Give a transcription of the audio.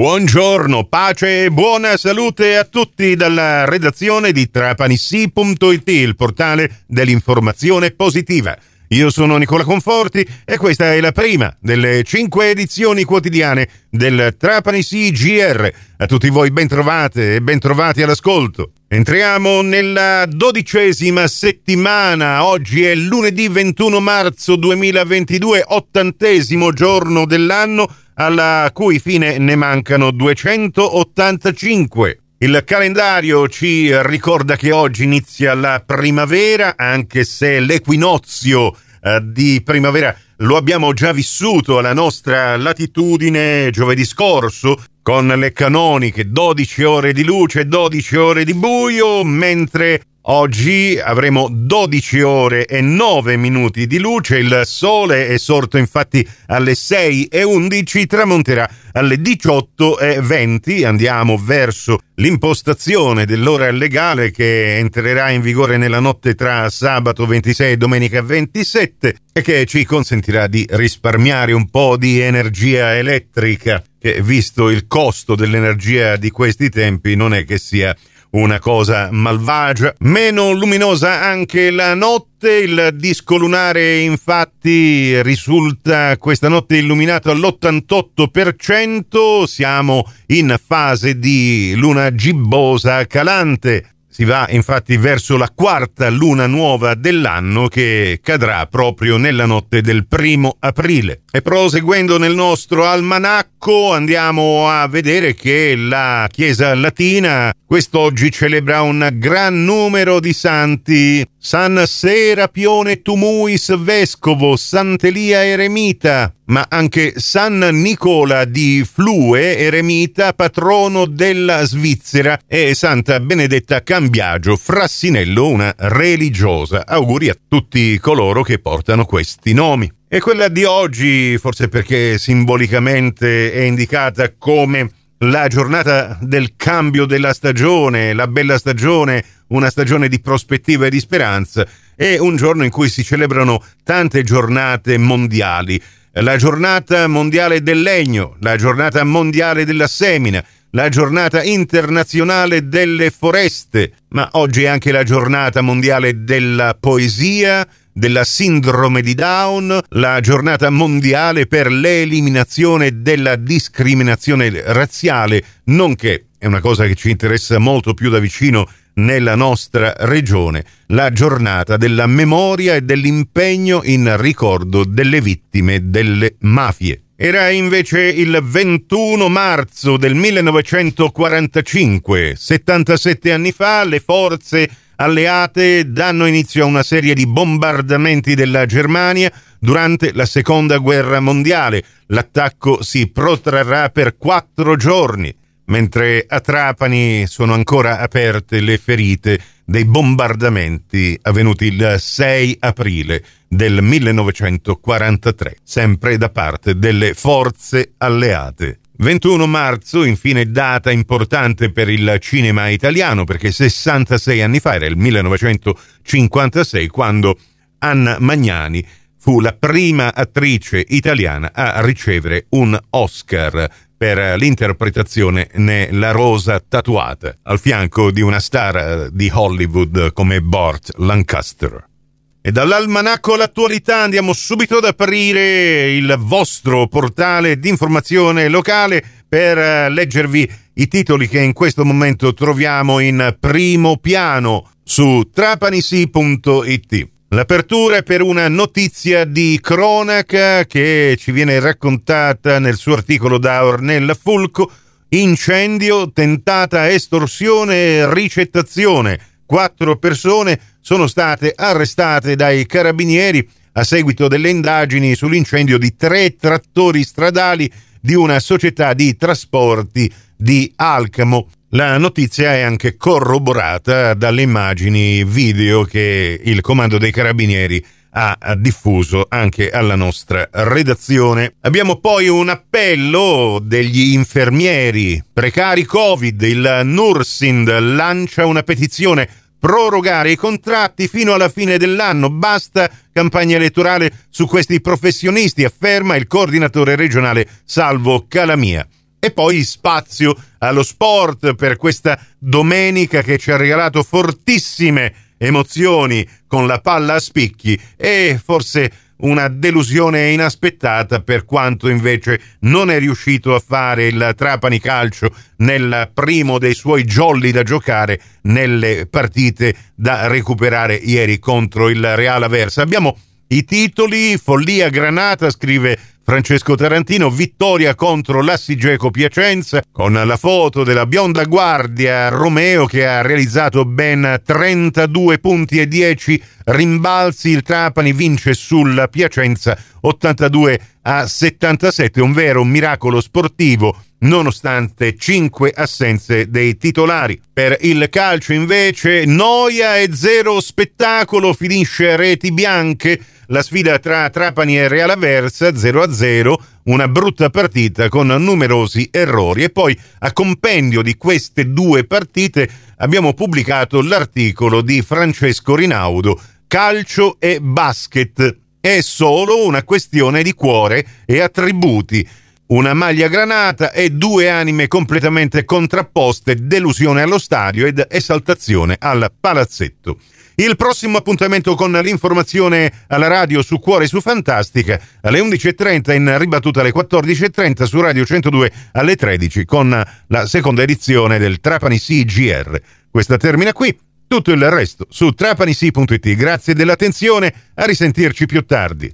Buongiorno, pace e buona salute a tutti dalla redazione di trapanissi.it, il portale dell'informazione positiva. Io sono Nicola Conforti e questa è la prima delle cinque edizioni quotidiane del Trapani GR. A tutti voi ben trovate e ben trovati all'ascolto. Entriamo nella dodicesima settimana. Oggi è lunedì 21 marzo 2022, ottantesimo giorno dell'anno alla cui fine ne mancano 285. Il calendario ci ricorda che oggi inizia la primavera, anche se l'equinozio eh, di primavera lo abbiamo già vissuto alla nostra latitudine giovedì scorso con le canoniche 12 ore di luce e 12 ore di buio, mentre Oggi avremo 12 ore e 9 minuti di luce, il sole è sorto infatti alle 6 e 11, tramonterà alle 18 e 20, andiamo verso l'impostazione dell'ora legale che entrerà in vigore nella notte tra sabato 26 e domenica 27 e che ci consentirà di risparmiare un po' di energia elettrica che visto il costo dell'energia di questi tempi non è che sia una cosa malvagia. Meno luminosa anche la notte, il disco lunare infatti risulta questa notte illuminato all'88%, siamo in fase di luna gibbosa calante. Si va infatti verso la quarta luna nuova dell'anno che cadrà proprio nella notte del primo aprile. E proseguendo nel nostro almanacco andiamo a vedere che la Chiesa latina quest'oggi celebra un gran numero di santi. San Serapione Tumuis Vescovo, Sant'Elia Eremita, ma anche San Nicola di Flue, eremita, patrono della Svizzera, e Santa Benedetta Cambiagio, Frassinello, una religiosa. Auguri a tutti coloro che portano questi nomi. E quella di oggi, forse perché simbolicamente è indicata come la giornata del cambio della stagione, la bella stagione, una stagione di prospettiva e di speranza, è un giorno in cui si celebrano tante giornate mondiali. La giornata mondiale del legno, la giornata mondiale della semina, la giornata internazionale delle foreste, ma oggi è anche la giornata mondiale della poesia, della sindrome di Down, la giornata mondiale per l'eliminazione della discriminazione razziale, nonché, è una cosa che ci interessa molto più da vicino nella nostra regione, la giornata della memoria e dell'impegno in ricordo delle vittime delle mafie. Era invece il 21 marzo del 1945, 77 anni fa, le forze alleate danno inizio a una serie di bombardamenti della Germania durante la seconda guerra mondiale. L'attacco si protrarrà per quattro giorni, mentre a Trapani sono ancora aperte le ferite dei bombardamenti avvenuti il 6 aprile del 1943, sempre da parte delle forze alleate. 21 marzo, infine data importante per il cinema italiano perché 66 anni fa era il 1956 quando Anna Magnani fu la prima attrice italiana a ricevere un Oscar per l'interpretazione nella rosa tatuata al fianco di una star di Hollywood come Burt Lancaster. E dall'almanacco all'attualità andiamo subito ad aprire il vostro portale di informazione locale per eh, leggervi i titoli che in questo momento troviamo in primo piano su trapanisi.it. L'apertura è per una notizia di cronaca che ci viene raccontata nel suo articolo da Ornella Fulco. Incendio, tentata estorsione e ricettazione. Quattro persone sono state arrestate dai carabinieri a seguito delle indagini sull'incendio di tre trattori stradali di una società di trasporti di Alcamo. La notizia è anche corroborata dalle immagini video che il comando dei carabinieri ha diffuso anche alla nostra redazione. Abbiamo poi un appello degli infermieri precari Covid. Il Nursind lancia una petizione prorogare i contratti fino alla fine dell'anno. Basta campagna elettorale su questi professionisti, afferma il coordinatore regionale Salvo Calamia. E poi spazio allo sport per questa domenica che ci ha regalato fortissime emozioni con la palla a spicchi e forse una delusione inaspettata per quanto invece non è riuscito a fare il Trapani Calcio nel primo dei suoi jolly da giocare nelle partite da recuperare ieri contro il Real Aversa. Abbiamo i titoli, Follia Granata scrive Francesco Tarantino, vittoria contro l'Assigeco Piacenza, con la foto della bionda guardia Romeo che ha realizzato ben 32 punti e 10 rimbalzi. Il Trapani vince sul Piacenza 82 a 77, un vero miracolo sportivo nonostante cinque assenze dei titolari. Per il calcio invece noia e zero spettacolo, finisce reti bianche la sfida tra Trapani e Real Aversa 0-0, una brutta partita con numerosi errori e poi a compendio di queste due partite abbiamo pubblicato l'articolo di Francesco Rinaudo Calcio e basket. È solo una questione di cuore e attributi una maglia granata e due anime completamente contrapposte, delusione allo stadio ed esaltazione al palazzetto. Il prossimo appuntamento con l'informazione alla radio su Cuore su Fantastica alle 11.30 in ribattuta alle 14.30 su Radio 102 alle 13 con la seconda edizione del Trapani CGR. Questa termina qui, tutto il resto su trapanisi.it. Grazie dell'attenzione, a risentirci più tardi.